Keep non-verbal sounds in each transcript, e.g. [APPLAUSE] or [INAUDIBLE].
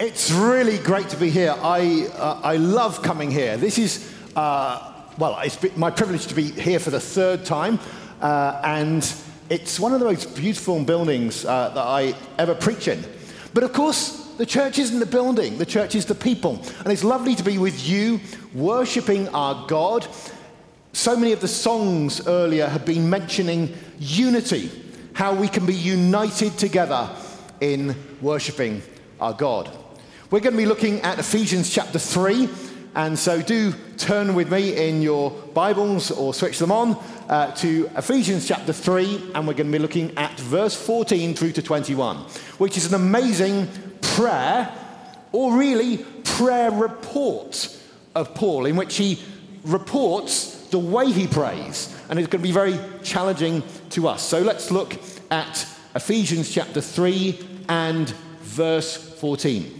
It's really great to be here. I, uh, I love coming here. This is, uh, well, it's my privilege to be here for the third time, uh, and it's one of the most beautiful buildings uh, that I ever preach in. But of course, the church isn't the building, the church is the people. And it's lovely to be with you, worshipping our God. So many of the songs earlier have been mentioning unity, how we can be united together in worshipping our God. We're going to be looking at Ephesians chapter 3, and so do turn with me in your Bibles or switch them on uh, to Ephesians chapter 3, and we're going to be looking at verse 14 through to 21, which is an amazing prayer, or really prayer report of Paul, in which he reports the way he prays, and it's going to be very challenging to us. So let's look at Ephesians chapter 3 and verse 14.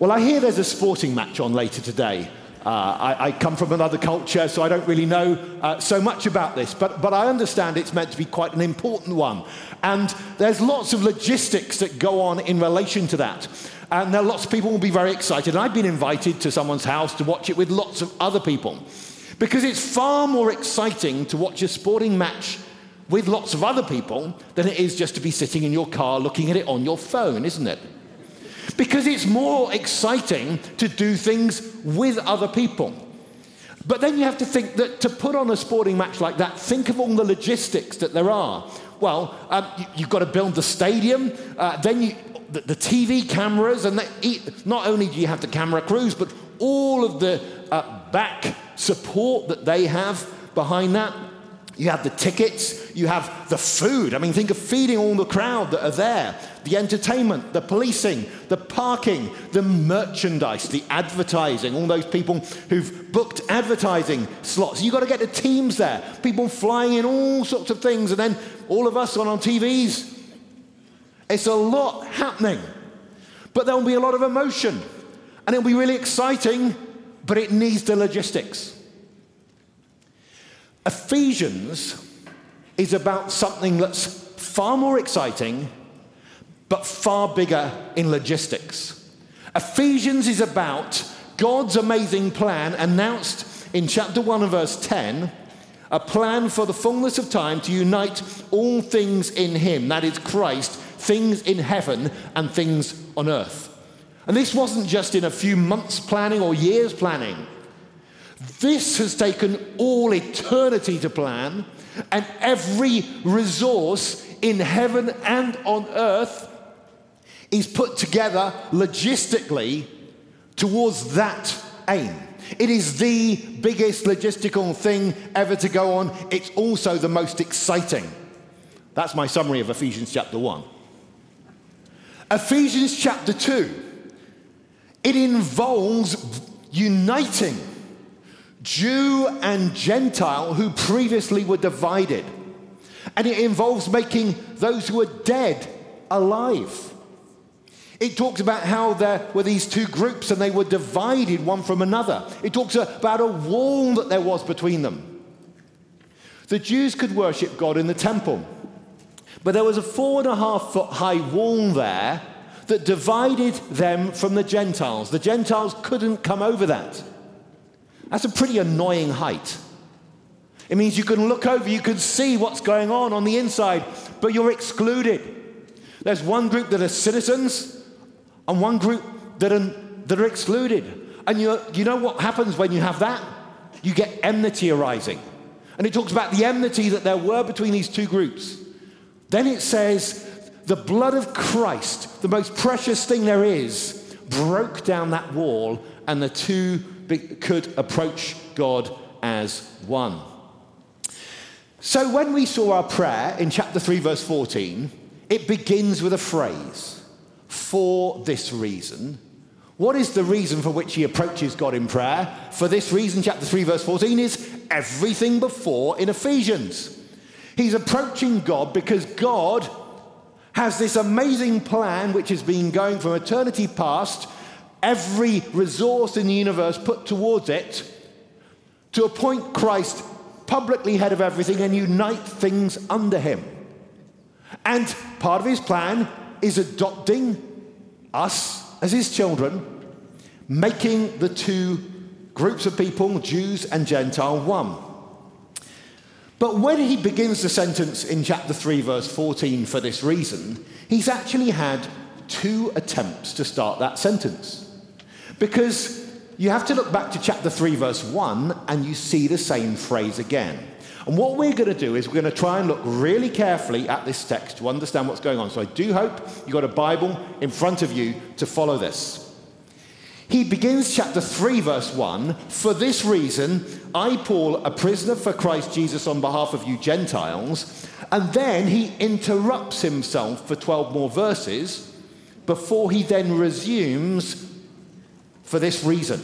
Well, I hear there's a sporting match on later today. Uh, I, I, come from another culture, so I don't really know uh, so much about this, but, but I understand it's meant to be quite an important one. And there's lots of logistics that go on in relation to that. And there are lots of people will be very excited. And I've been invited to someone's house to watch it with lots of other people. Because it's far more exciting to watch a sporting match with lots of other people than it is just to be sitting in your car looking at it on your phone, isn't it? Because it's more exciting to do things with other people. But then you have to think that to put on a sporting match like that, think of all the logistics that there are. Well, um, you, have got to build the stadium, uh, then you, the, the, TV cameras, and not only do you have the camera crews, but all of the uh, back support that they have behind that. You have the tickets, you have the food. I mean, think of feeding all the crowd that are there, the entertainment, the policing, the parking, the merchandise, the advertising, all those people who've booked advertising slots. You've got to get the teams there, people flying in all sorts of things, and then all of us on our TVs. It's a lot happening, but there'll be a lot of emotion, and it'll be really exciting, but it needs the logistics. Ephesians is about something that's far more exciting, but far bigger in logistics. Ephesians is about God's amazing plan announced in chapter 1 and verse 10 a plan for the fullness of time to unite all things in Him, that is Christ, things in heaven and things on earth. And this wasn't just in a few months' planning or years' planning. This has taken all eternity to plan, and every resource in heaven and on earth is put together logistically towards that aim. It is the biggest logistical thing ever to go on. It's also the most exciting. That's my summary of Ephesians chapter 1. Ephesians chapter 2, it involves uniting Jew and Gentile who previously were divided. And it involves making those who are dead alive. It talks about how there were these two groups and they were divided one from another. It talks about a wall that there was between them. The Jews could worship God in the temple, but there was a four and a half foot high wall there that divided them from the Gentiles. The Gentiles couldn't come over that. That's a pretty annoying height. It means you can look over, you can see what's going on on the inside, but you're excluded. There's one group that are citizens and one group that are, that are excluded. And you, you know what happens when you have that? You get enmity arising. And it talks about the enmity that there were between these two groups. Then it says, the blood of Christ, the most precious thing there is, broke down that wall, and the two could approach God as one. So when we saw our prayer in chapter 3, verse 14, it begins with a phrase for this reason. What is the reason for which he approaches God in prayer? For this reason, chapter 3, verse 14 is everything before in Ephesians. He's approaching God because God has this amazing plan which has been going from eternity past, every resource in the universe put towards it, to appoint Christ publicly head of everything and unite things under him. And part of his plan is adopting us as his children, making the two groups of people, Jews and Gentile, one. But when he begins the sentence in chapter 3, verse 14, for this reason, he's actually had two attempts to start that sentence. Because you have to look back to chapter 3, verse 1, and you see the same phrase again. And what we're going to do is we're going to try and look really carefully at this text to understand what's going on. So I do hope you've got a Bible in front of you to follow this. He begins chapter 3, verse 1 For this reason, I, Paul, a prisoner for Christ Jesus on behalf of you Gentiles. And then he interrupts himself for 12 more verses before he then resumes for this reason.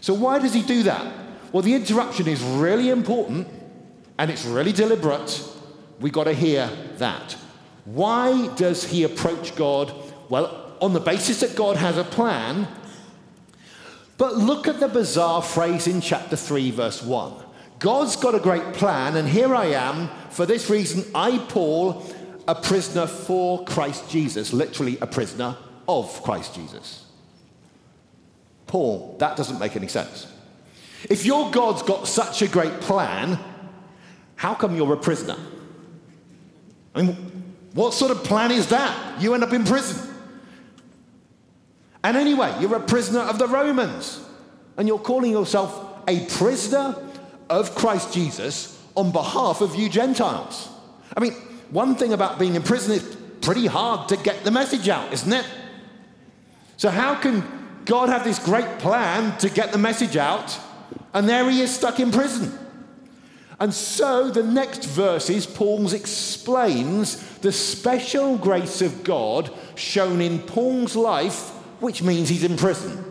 So, why does he do that? Well, the interruption is really important and it's really deliberate, we got to hear that. Why does he approach God? Well, on the basis that God has a plan. But look at the bizarre phrase in chapter 3, verse 1. God's got a great plan, and here I am. For this reason, I, Paul, a prisoner for Christ Jesus, literally a prisoner of Christ Jesus. Paul, that doesn't make any sense. If your God's got such a great plan, how come you're a prisoner? I mean, what sort of plan is that? You end up in prison. And anyway, you're a prisoner of the Romans, and you're calling yourself a prisoner of Christ Jesus on behalf of you Gentiles. I mean, one thing about being in prison is pretty hard to get the message out, isn't it? So, how can God had this great plan to get the message out, and there he is stuck in prison? And so the next verses, Paul's explains the special grace of God shown in Paul's life, which means he's in prison.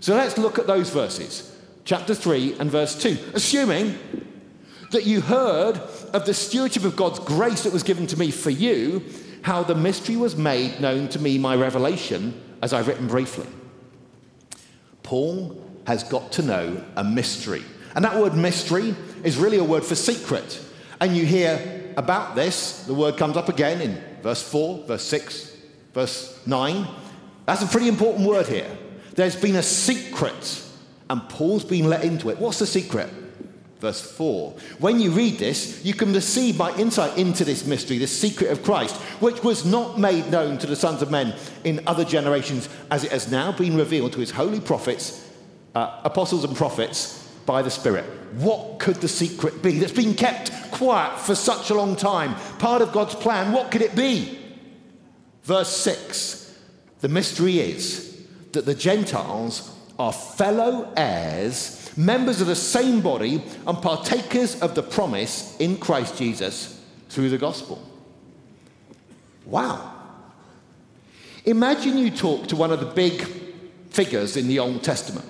So let's look at those verses, chapter 3 and verse 2. Assuming that you heard of the stewardship of God's grace that was given to me for you, how the mystery was made known to me, my revelation, as I've written briefly. Paul has got to know a mystery. And that word mystery is really a word for secret. And you hear about this, the word comes up again in verse 4, verse 6, verse 9. That's a pretty important word here. There's been a secret, and Paul's been let into it. What's the secret? Verse 4. When you read this, you can receive my insight into this mystery, the secret of Christ, which was not made known to the sons of men in other generations, as it has now been revealed to his holy prophets, uh, apostles, and prophets by the Spirit. What could the secret be that's been kept quiet for such a long time? Part of God's plan. What could it be? Verse 6 The mystery is that the Gentiles are fellow heirs, members of the same body, and partakers of the promise in Christ Jesus through the gospel. Wow. Imagine you talk to one of the big figures in the Old Testament.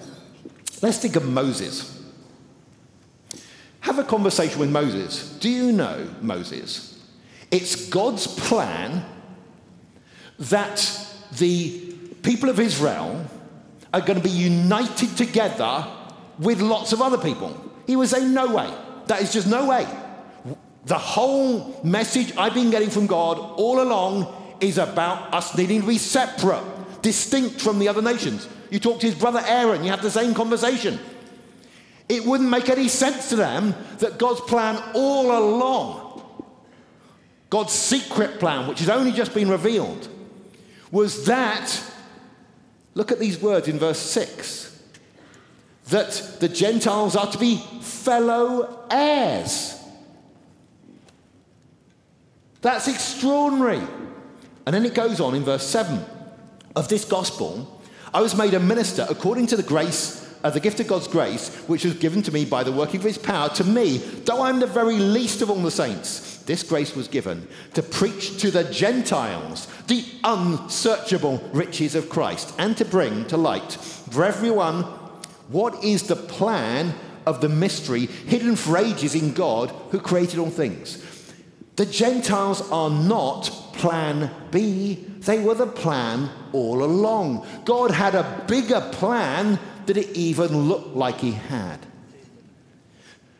Let's think of Moses. Have a conversation with Moses. Do you know, Moses? It's God's plan that the people of Israel are going to be united together with lots of other people. He was saying, No way. That is just no way. The whole message I've been getting from God all along is about us needing to be separate, distinct from the other nations. You talk to his brother Aaron, you have the same conversation. It wouldn't make any sense to them that God's plan all along, God's secret plan, which has only just been revealed, was that Look at these words in verse 6 that the Gentiles are to be fellow heirs. That's extraordinary. And then it goes on in verse 7 of this gospel I was made a minister according to the grace of the gift of God's grace, which was given to me by the working of his power to me, though I'm the very least of all the saints. This grace was given to preach to the Gentiles the unsearchable riches of Christ and to bring to light for everyone what is the plan of the mystery hidden for ages in God who created all things. The Gentiles are not plan B, they were the plan all along. God had a bigger plan that it even looked like he had.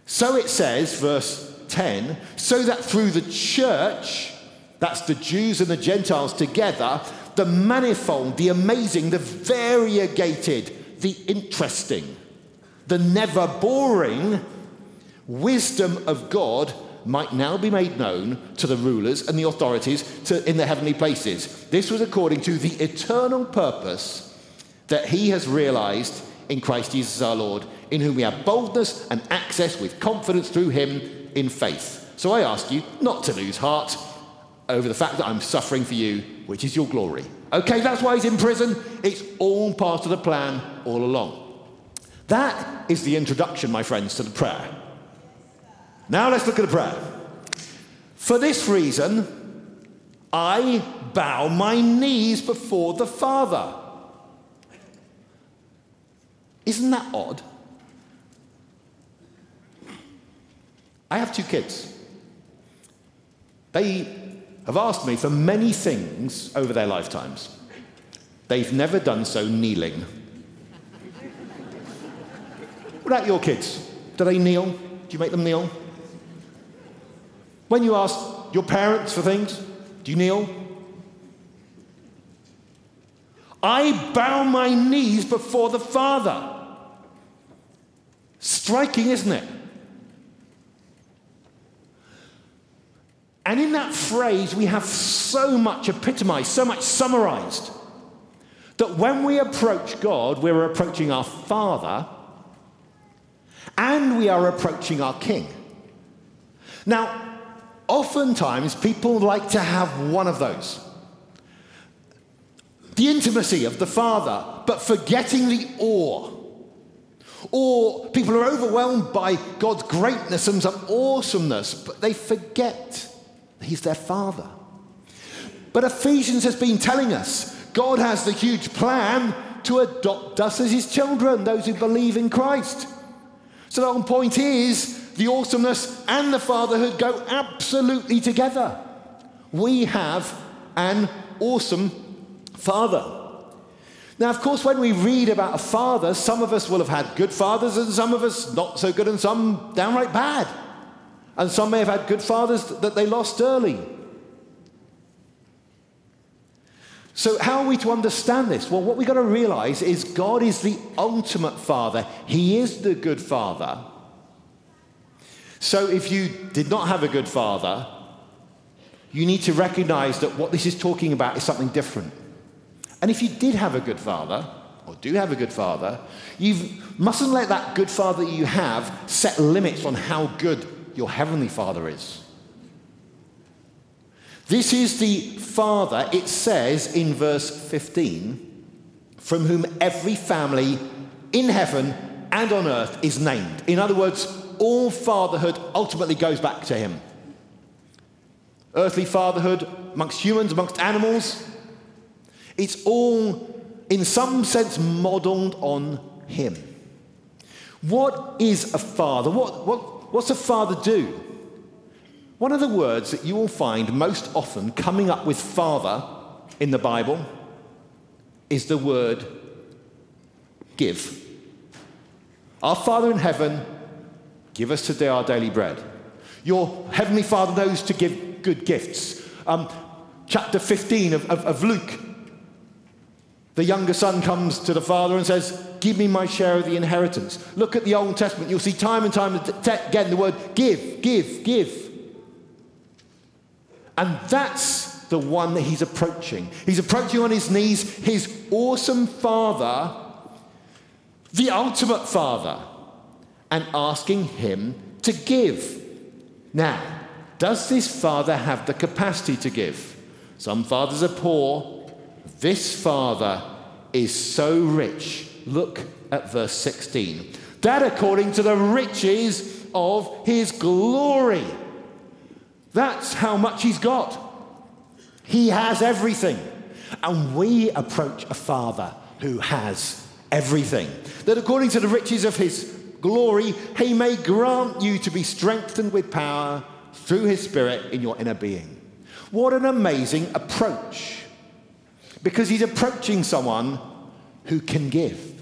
So it says, verse 10, so that through the church, that's the Jews and the Gentiles together, the manifold, the amazing, the variegated, the interesting, the never boring wisdom of God might now be made known to the rulers and the authorities to, in the heavenly places. This was according to the eternal purpose that he has realized in Christ Jesus our Lord, in whom we have boldness and access with confidence through him in faith. So I ask you not to lose heart over the fact that I'm suffering for you, which is your glory. Okay, that's why he's in prison. It's all part of the plan all along. That is the introduction, my friends, to the prayer. Now let's look at the prayer. For this reason, I bow my knees before the Father. Isn't that odd? I have two kids. They have asked me for many things over their lifetimes. They've never done so kneeling. what about your kids? Do they kneel? Do you make them kneel? When you ask your parents for things, do you kneel? I bow my knees before the Father. Striking, isn't it? And in that phrase, we have so much epitomized, so much summarized, that when we approach God, we're approaching our Father and we are approaching our King. Now, oftentimes people like to have one of those the intimacy of the Father, but forgetting the awe or people are overwhelmed by God's greatness and some awesomeness, but they forget He's their Father. But Ephesians has been telling us God has the huge plan to adopt us as His children, those who believe in Christ. So the whole point is the awesomeness and the fatherhood go absolutely together. We have an awesome Father. Now, of course, when we read about a father, some of us will have had good fathers and some of us not so good and some downright bad. And some may have had good fathers that they lost early. So, how are we to understand this? Well, what we've got to realize is God is the ultimate father, He is the good father. So, if you did not have a good father, you need to recognize that what this is talking about is something different. And if you did have a good father, or do have a good father, you mustn't let that good father you have set limits on how good your heavenly father is. This is the father, it says in verse 15, from whom every family in heaven and on earth is named. In other words, all fatherhood ultimately goes back to him. Earthly fatherhood amongst humans, amongst animals, it's all, in some sense, modeled on him. What is a father? What, what, what's a father do? One of the words that you will find most often coming up with father in the Bible is the word give. Our Father in heaven, give us today our daily bread. Your heavenly Father knows to give good gifts. Um, chapter 15 of, of, of Luke the younger son comes to the father and says, Give me my share of the inheritance. Look at the Old Testament. You'll see time and time again the word give, give, give. And that's the one that he's approaching. He's approaching on his knees his awesome father, the ultimate father, and asking him to give. Now, does this father have the capacity to give? Some fathers are poor. This father is so rich. Look at verse 16. That according to the riches of his glory. That's how much he's got. He has everything. And we approach a Father who has everything. That according to the riches of his glory, he may grant you to be strengthened with power through his Spirit in your inner being. What an amazing approach. Because he's approaching someone who can give.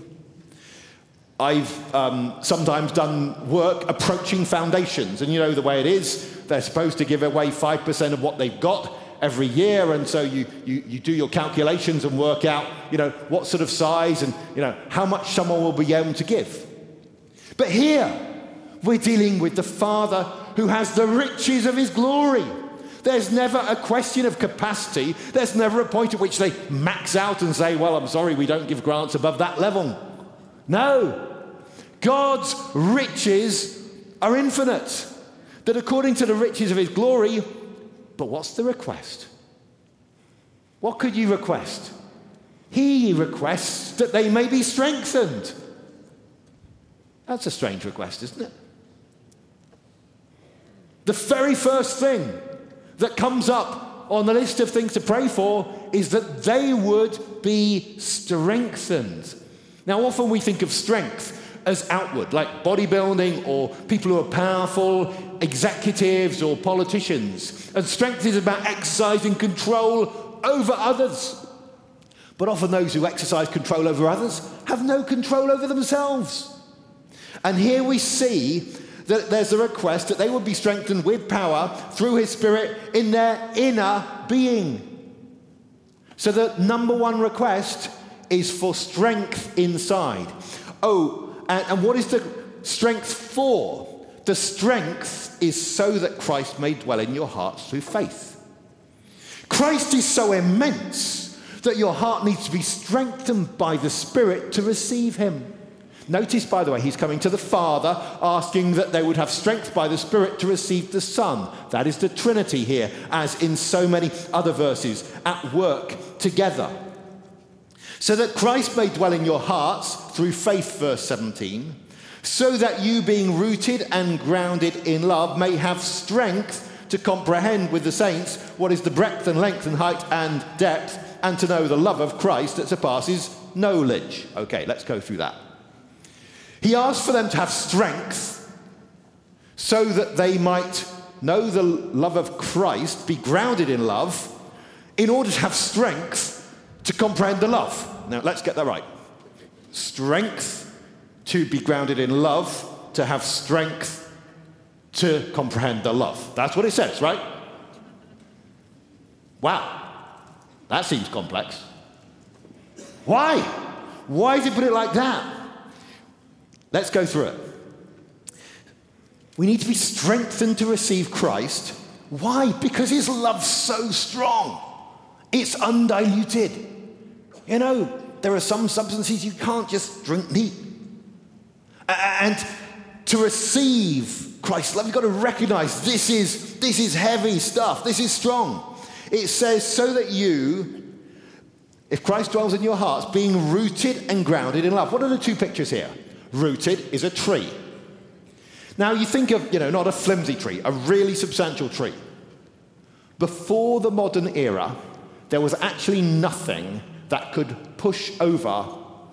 I've um, sometimes done work approaching foundations, and you know the way it is. They're supposed to give away 5% of what they've got every year, and so you, you, you do your calculations and work out, you know, what sort of size and, you know, how much someone will be able to give. But here, we're dealing with the Father who has the riches of his glory. There's never a question of capacity. There's never a point at which they max out and say, well, I'm sorry, we don't give grants above that level. No. God's riches are infinite. That according to the riches of his glory, but what's the request? What could you request? He requests that they may be strengthened. That's a strange request, isn't it? The very first thing that comes up on the list of things to pray for is that they would be strengthened. Now, often we think of strength as outward, like bodybuilding or people who are powerful, executives or politicians. And strength is about exercising control over others. But often those who exercise control over others have no control over themselves. And here we see that there's a request that they would be strengthened with power through his spirit in their inner being. So the number one request is for strength inside. Oh, and, and what is the strength for? The strength is so that Christ may dwell in your hearts through faith. Christ is so immense that your heart needs to be strengthened by the Spirit to receive Him. Notice, by the way, he's coming to the Father asking that they would have strength by the Spirit to receive the Son. That is the Trinity here, as in so many other verses, at work together so that Christ may dwell in your hearts through faith, verse 17, so that you, being rooted and grounded in love, may have strength to comprehend with the saints what is the breadth and length and height and depth, and to know the love of Christ that surpasses knowledge. Okay, let's go through that. He asked for them to have strength so that they might know the love of Christ, be grounded in love, in order to have strength to comprehend the love. Now, let's get that right. Strength to be grounded in love, to have strength to comprehend the love. That's what it says, right? Wow. That seems complex. Why? Why did he put it like that? Let's go through it. We need to be strengthened to receive Christ. Why? Because his love's so strong. It's undiluted. You know, there are some substances you can't just drink neat. And to receive Christ's love, you've got to recognize this is, this is heavy stuff, this is strong. It says, so that you, if Christ dwells in your hearts, being rooted and grounded in love. What are the two pictures here? Rooted is a tree. Now you think of, you know, not a flimsy tree, a really substantial tree. Before the modern era, there was actually nothing that could push over,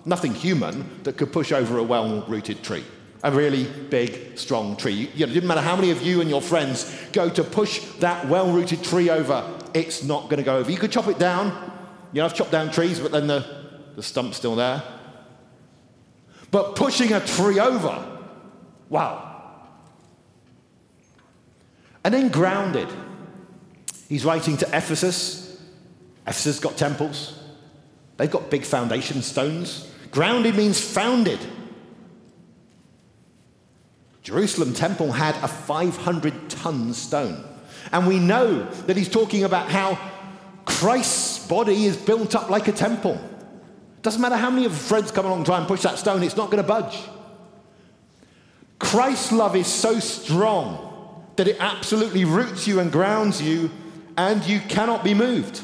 nothing human, that could push over a well rooted tree. A really big, strong tree. You know, it didn't matter how many of you and your friends go to push that well rooted tree over, it's not going to go over. You could chop it down. You know, I've chopped down trees, but then the, the stump's still there. But pushing a tree over, wow. And then grounded. He's writing to Ephesus. Ephesus got temples. They've got big foundation stones. Grounded means founded. Jerusalem temple had a 500 ton stone. And we know that he's talking about how Christ's body is built up like a temple. Doesn't matter how many of friends come along and try and push that stone, it's not going to budge. Christ's love is so strong that it absolutely roots you and grounds you, and you cannot be moved.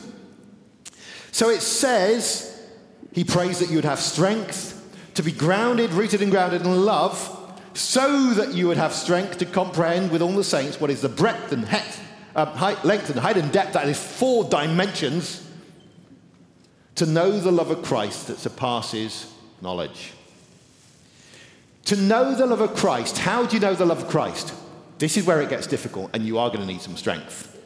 So it says, He prays that you would have strength to be grounded, rooted and grounded in love, so that you would have strength to comprehend with all the saints what is the breadth and uh, height, length and height and depth, that is four dimensions, to know the love of Christ that surpasses knowledge. To know the love of Christ, how do you know the love of Christ? This is where it gets difficult, and you are going to need some strength.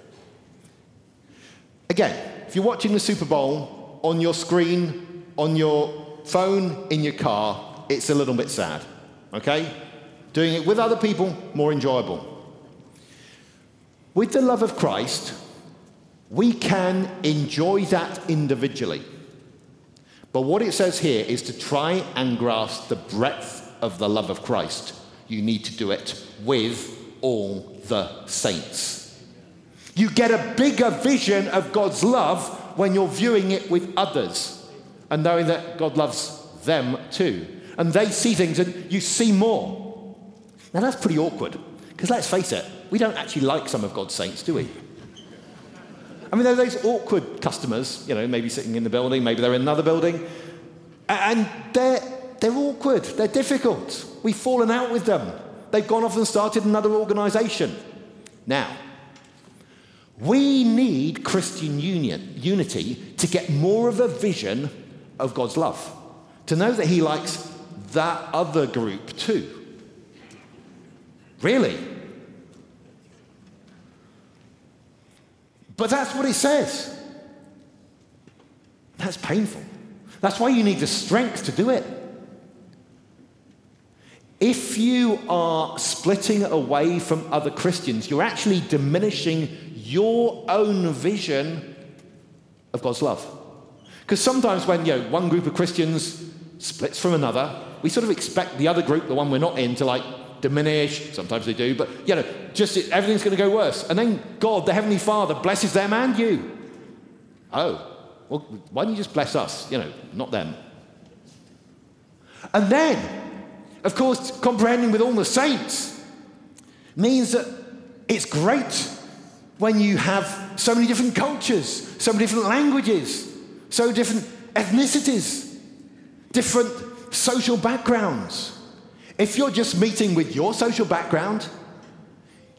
Again, if you're watching the Super Bowl on your screen, on your phone, in your car, it's a little bit sad, okay? Doing it with other people, more enjoyable. With the love of Christ, we can enjoy that individually. But what it says here is to try and grasp the breadth of the love of Christ, you need to do it with all the saints. You get a bigger vision of God's love when you're viewing it with others and knowing that God loves them too. And they see things and you see more. Now that's pretty awkward because let's face it, we don't actually like some of God's saints, do we? I mean, there are those awkward customers, you know, maybe sitting in the building, maybe they're in another building, and they're they're awkward, they're difficult. We've fallen out with them. They've gone off and started another organization. Now, we need Christian union, unity to get more of a vision of God's love, to know that He likes that other group too. Really? But that's what it says. That's painful. That's why you need the strength to do it. If you are splitting away from other Christians, you're actually diminishing your own vision of God's love. Because sometimes when you know, one group of Christians splits from another, we sort of expect the other group, the one we're not in, to like diminish. Sometimes they do, but you know, just everything's going to go worse. And then God, the Heavenly Father, blesses them and you. Oh, well, why don't you just bless us? You know, not them. And then of course, comprehending with all the saints means that it's great when you have so many different cultures, so many different languages, so different ethnicities, different social backgrounds. If you're just meeting with your social background,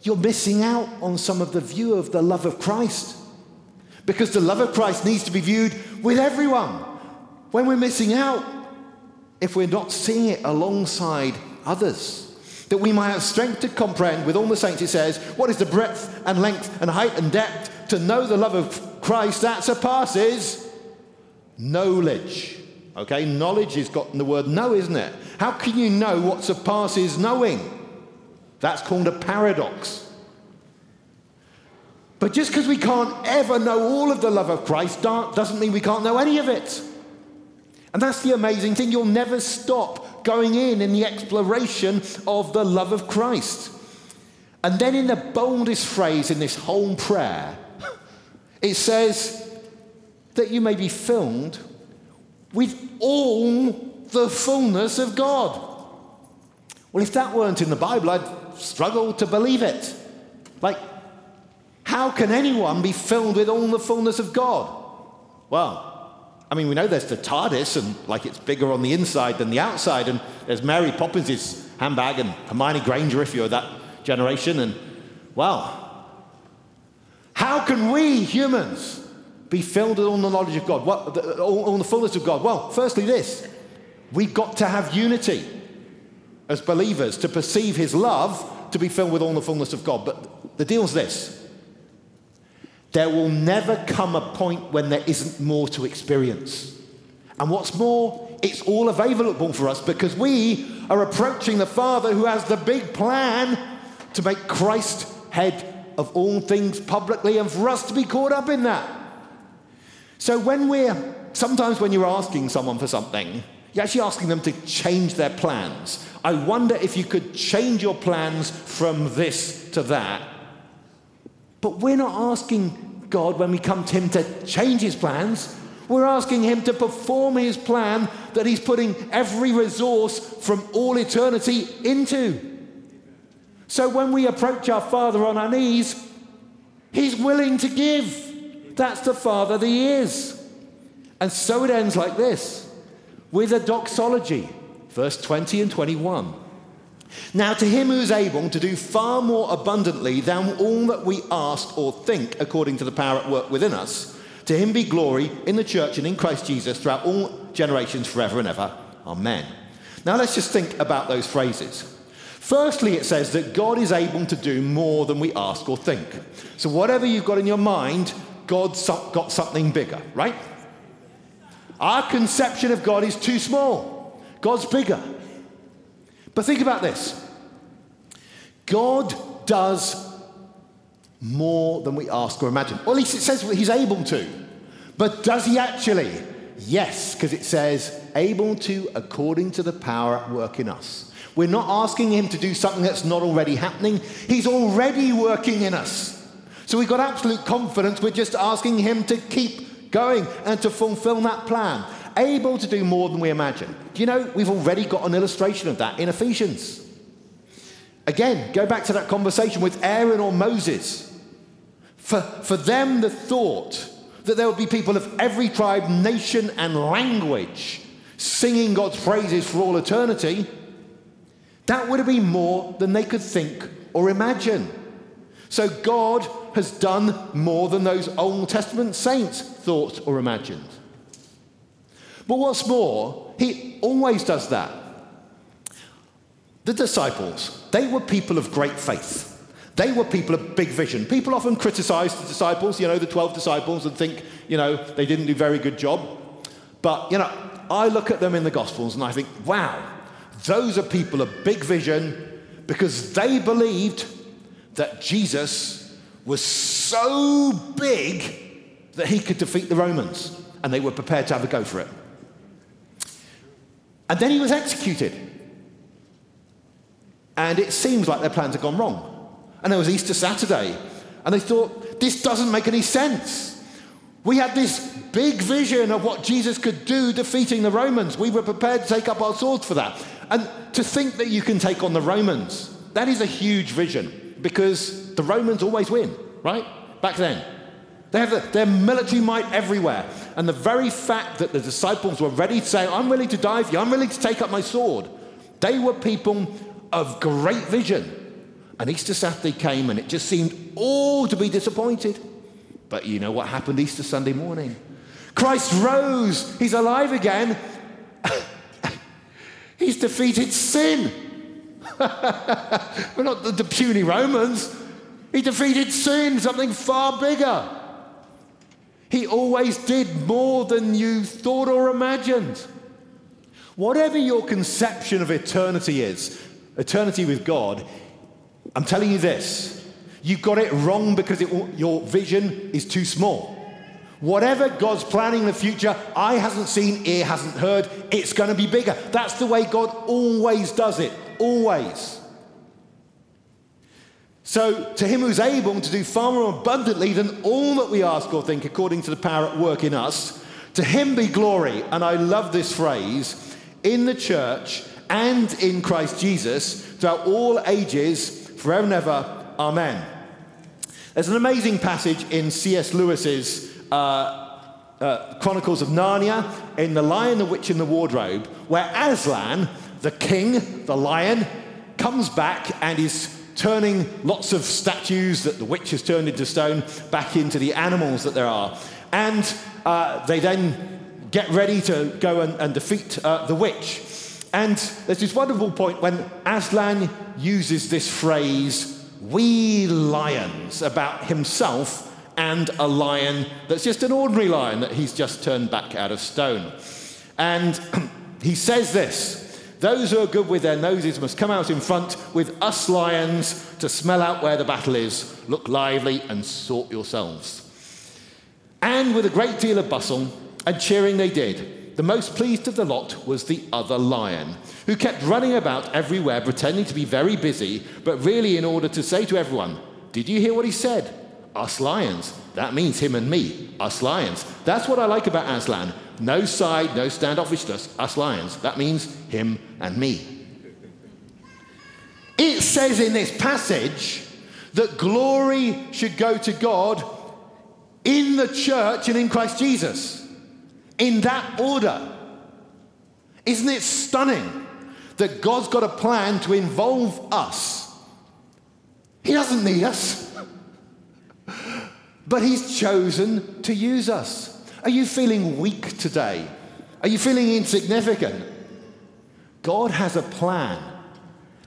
you're missing out on some of the view of the love of Christ. Because the love of Christ needs to be viewed with everyone. When we're missing out, if we're not seeing it alongside others. That we might have strength to comprehend with all the saints, it says, what is the breadth and length and height and depth to know the love of Christ that surpasses knowledge. Okay, knowledge is got in the word know, isn't it? How can you know what surpasses knowing? That's called a paradox. But just because we can't ever know all of the love of Christ doesn't mean we can't know any of it. And that's the amazing thing. You'll never stop going in in the exploration of the love of Christ. And then, in the boldest phrase in this whole prayer, [LAUGHS] it says that you may be filled with all the fullness of God. Well, if that weren't in the Bible, I'd struggle to believe it. Like, how can anyone be filled with all the fullness of God? Well, I mean, we know there's the TARDIS, and like it's bigger on the inside than the outside, and there's Mary Poppins' handbag and Hermione Granger, if you're that generation, and well, How can we humans be filled with all the knowledge of God, what, all, all the fullness of God? Well, firstly, this we've got to have unity as believers to perceive His love to be filled with all the fullness of God. But the deal's this there will never come a point when there isn't more to experience. And what's more, it's all available for us because we are approaching the Father who has the big plan to make Christ head of all things publicly and for us to be caught up in that. So when we're, sometimes when you're asking someone for something, you're actually asking them to change their plans. I wonder if you could change your plans from this to that but we're not asking God when we come to Him to change His plans. We're asking Him to perform His plan that He's putting every resource from all eternity into. So when we approach our Father on our knees, He's willing to give. That's the Father that He is. And so it ends like this with a doxology, verse 20 and 21. Now, to him who is able to do far more abundantly than all that we ask or think, according to the power at work within us, to him be glory in the church and in Christ Jesus throughout all generations, forever and ever. Amen. Now, let's just think about those phrases. Firstly, it says that God is able to do more than we ask or think. So, whatever you've got in your mind, God's got something bigger, right? Our conception of God is too small, God's bigger. But think about this God does more than we ask or imagine. Or at least it says he's able to. But does he actually? Yes, because it says, able to according to the power at work in us. We're not asking him to do something that's not already happening. He's already working in us. So we've got absolute confidence. We're just asking him to keep going and to fulfill that plan able to do more than we imagine. Do you know, we've already got an illustration of that in Ephesians. Again, go back to that conversation with Aaron or Moses. For, for them, the thought that there would be people of every tribe, nation, and language singing God's praises for all eternity, that would have been more than they could think or imagine. So God has done more than those Old Testament saints thought or imagined. But what's more, he always does that. The disciples, they were people of great faith. They were people of big vision. People often criticize the disciples, you know, the 12 disciples, and think, you know, they didn't do a very good job. But, you know, I look at them in the Gospels and I think, wow, those are people of big vision because they believed that Jesus was so big that he could defeat the Romans, and they were prepared to have a go for it. And then he was executed. And it seems like their plans had gone wrong. And it was Easter Saturday. And they thought, this doesn't make any sense. We had this big vision of what Jesus could do defeating the Romans. We were prepared to take up our swords for that. And to think that you can take on the Romans, that is a huge vision because the Romans always win, right? Back then. They have the, their military might everywhere. And the very fact that the disciples were ready to say, I'm willing to die for you, I'm willing to take up my sword, they were people of great vision. And Easter Saturday came and it just seemed all to be disappointed. But you know what happened Easter Sunday morning? Christ rose, he's alive again. [LAUGHS] he's defeated sin. [LAUGHS] We're not the, the puny Romans. He defeated sin, something far bigger. He always did more than you thought or imagined. Whatever your conception of eternity is, eternity with God, I'm telling you this you got it wrong because it, your vision is too small. Whatever God's planning in the future, eye hasn't seen, ear hasn't heard, it's going to be bigger. That's the way God always does it, always. So, to him who's able to do far more abundantly than all that we ask or think, according to the power at work in us, to him be glory. And I love this phrase in the church and in Christ Jesus throughout all ages, forever and ever. Amen. There's an amazing passage in C.S. Lewis's uh, uh, Chronicles of Narnia in The Lion, the Witch, and the Wardrobe, where Aslan, the king, the lion, comes back and is turning lots of statues that the witch has turned into stone back into the animals that there are. And uh, they then get ready to go and, and defeat uh, the witch. And there's this wonderful point when Aslan uses this phrase, we lions, about himself and a lion that's just an ordinary lion that he's just turned back out of stone. And [CLEARS THROAT] he says this those who are good with their noses must come out in front with us lions to smell out where the battle is. Look lively and sort yourselves. And with a great deal of bustle and cheering they did. The most pleased of the lot was the other lion, who kept running about everywhere, pretending to be very busy, but really in order to say to everyone, Did you hear what he said? Us lions. That means him and me. Us lions. That's what I like about Aslan. No side, no standoffishness. Us lions. That means him and me. It says in this passage that glory should go to God in the church and in Christ Jesus. In that order. Isn't it stunning that God's got a plan to involve us? He doesn't need us, [LAUGHS] but He's chosen to use us. Are you feeling weak today? Are you feeling insignificant? God has a plan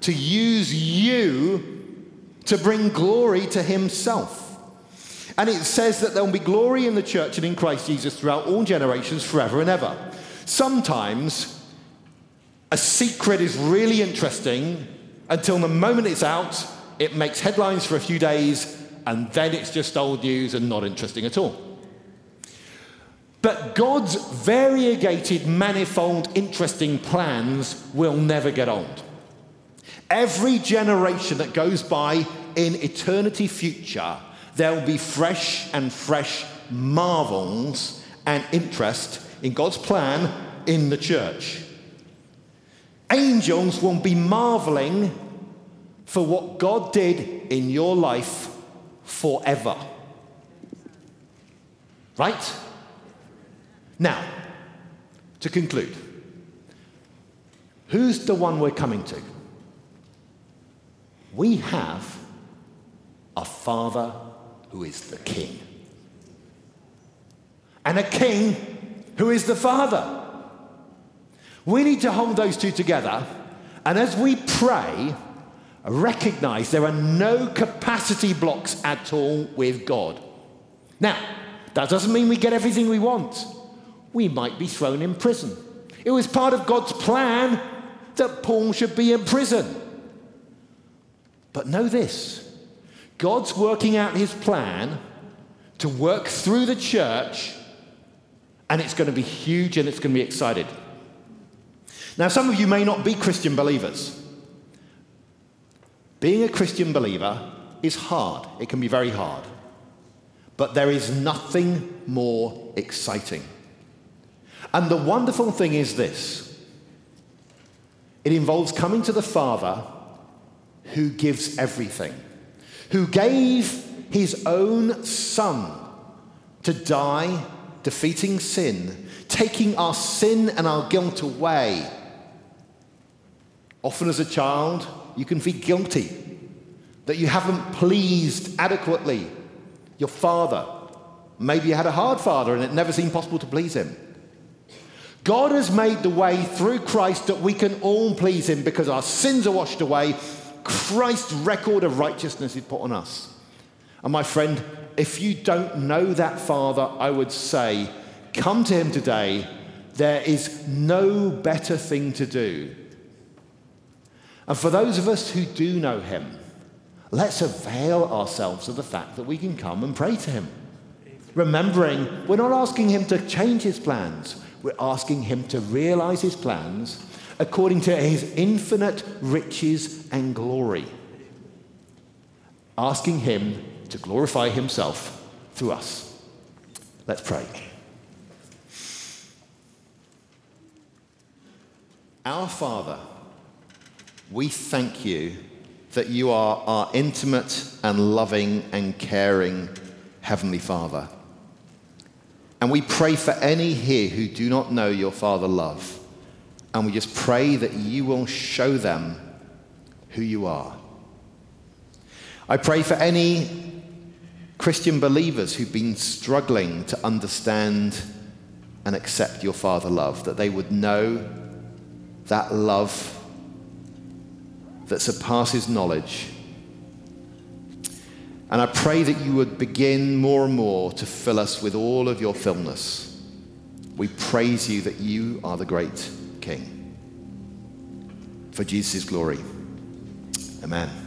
to use you to bring glory to Himself. And it says that there will be glory in the church and in Christ Jesus throughout all generations, forever and ever. Sometimes a secret is really interesting until the moment it's out, it makes headlines for a few days, and then it's just old news and not interesting at all. But God's variegated, manifold, interesting plans will never get old. Every generation that goes by in eternity future there will be fresh and fresh marvels and interest in God's plan in the church. Angels will be marveling for what God did in your life forever. Right? Now, to conclude, who's the one we're coming to? We have a Father who is the king. And a king who is the father. We need to hold those two together. And as we pray, recognize there are no capacity blocks at all with God. Now, that doesn't mean we get everything we want. We might be thrown in prison. It was part of God's plan that Paul should be in prison. But know this God's working out his plan to work through the church, and it's going to be huge and it's going to be excited. Now, some of you may not be Christian believers. Being a Christian believer is hard, it can be very hard. But there is nothing more exciting. And the wonderful thing is this it involves coming to the Father who gives everything who gave his own son to die, defeating sin, taking our sin and our guilt away. Often as a child, you can feel guilty that you haven't pleased adequately your father. Maybe you had a hard father and it never seemed possible to please him. God has made the way through Christ that we can all please him because our sins are washed away Christ's record of righteousness is put on us. And my friend, if you don't know that Father, I would say, come to Him today. There is no better thing to do. And for those of us who do know Him, let's avail ourselves of the fact that we can come and pray to Him. Remembering, we're not asking Him to change His plans, we're asking Him to realize His plans according to his infinite riches and glory, asking him to glorify himself through us. Let's pray. Our Father, we thank you that you are our intimate and loving and caring Heavenly Father. And we pray for any here who do not know your Father love. And we just pray that you will show them who you are. I pray for any Christian believers who've been struggling to understand and accept your Father love, that they would know that love that surpasses knowledge. And I pray that you would begin more and more to fill us with all of your fullness. We praise you that you are the great King. For Jesus' glory. Amen.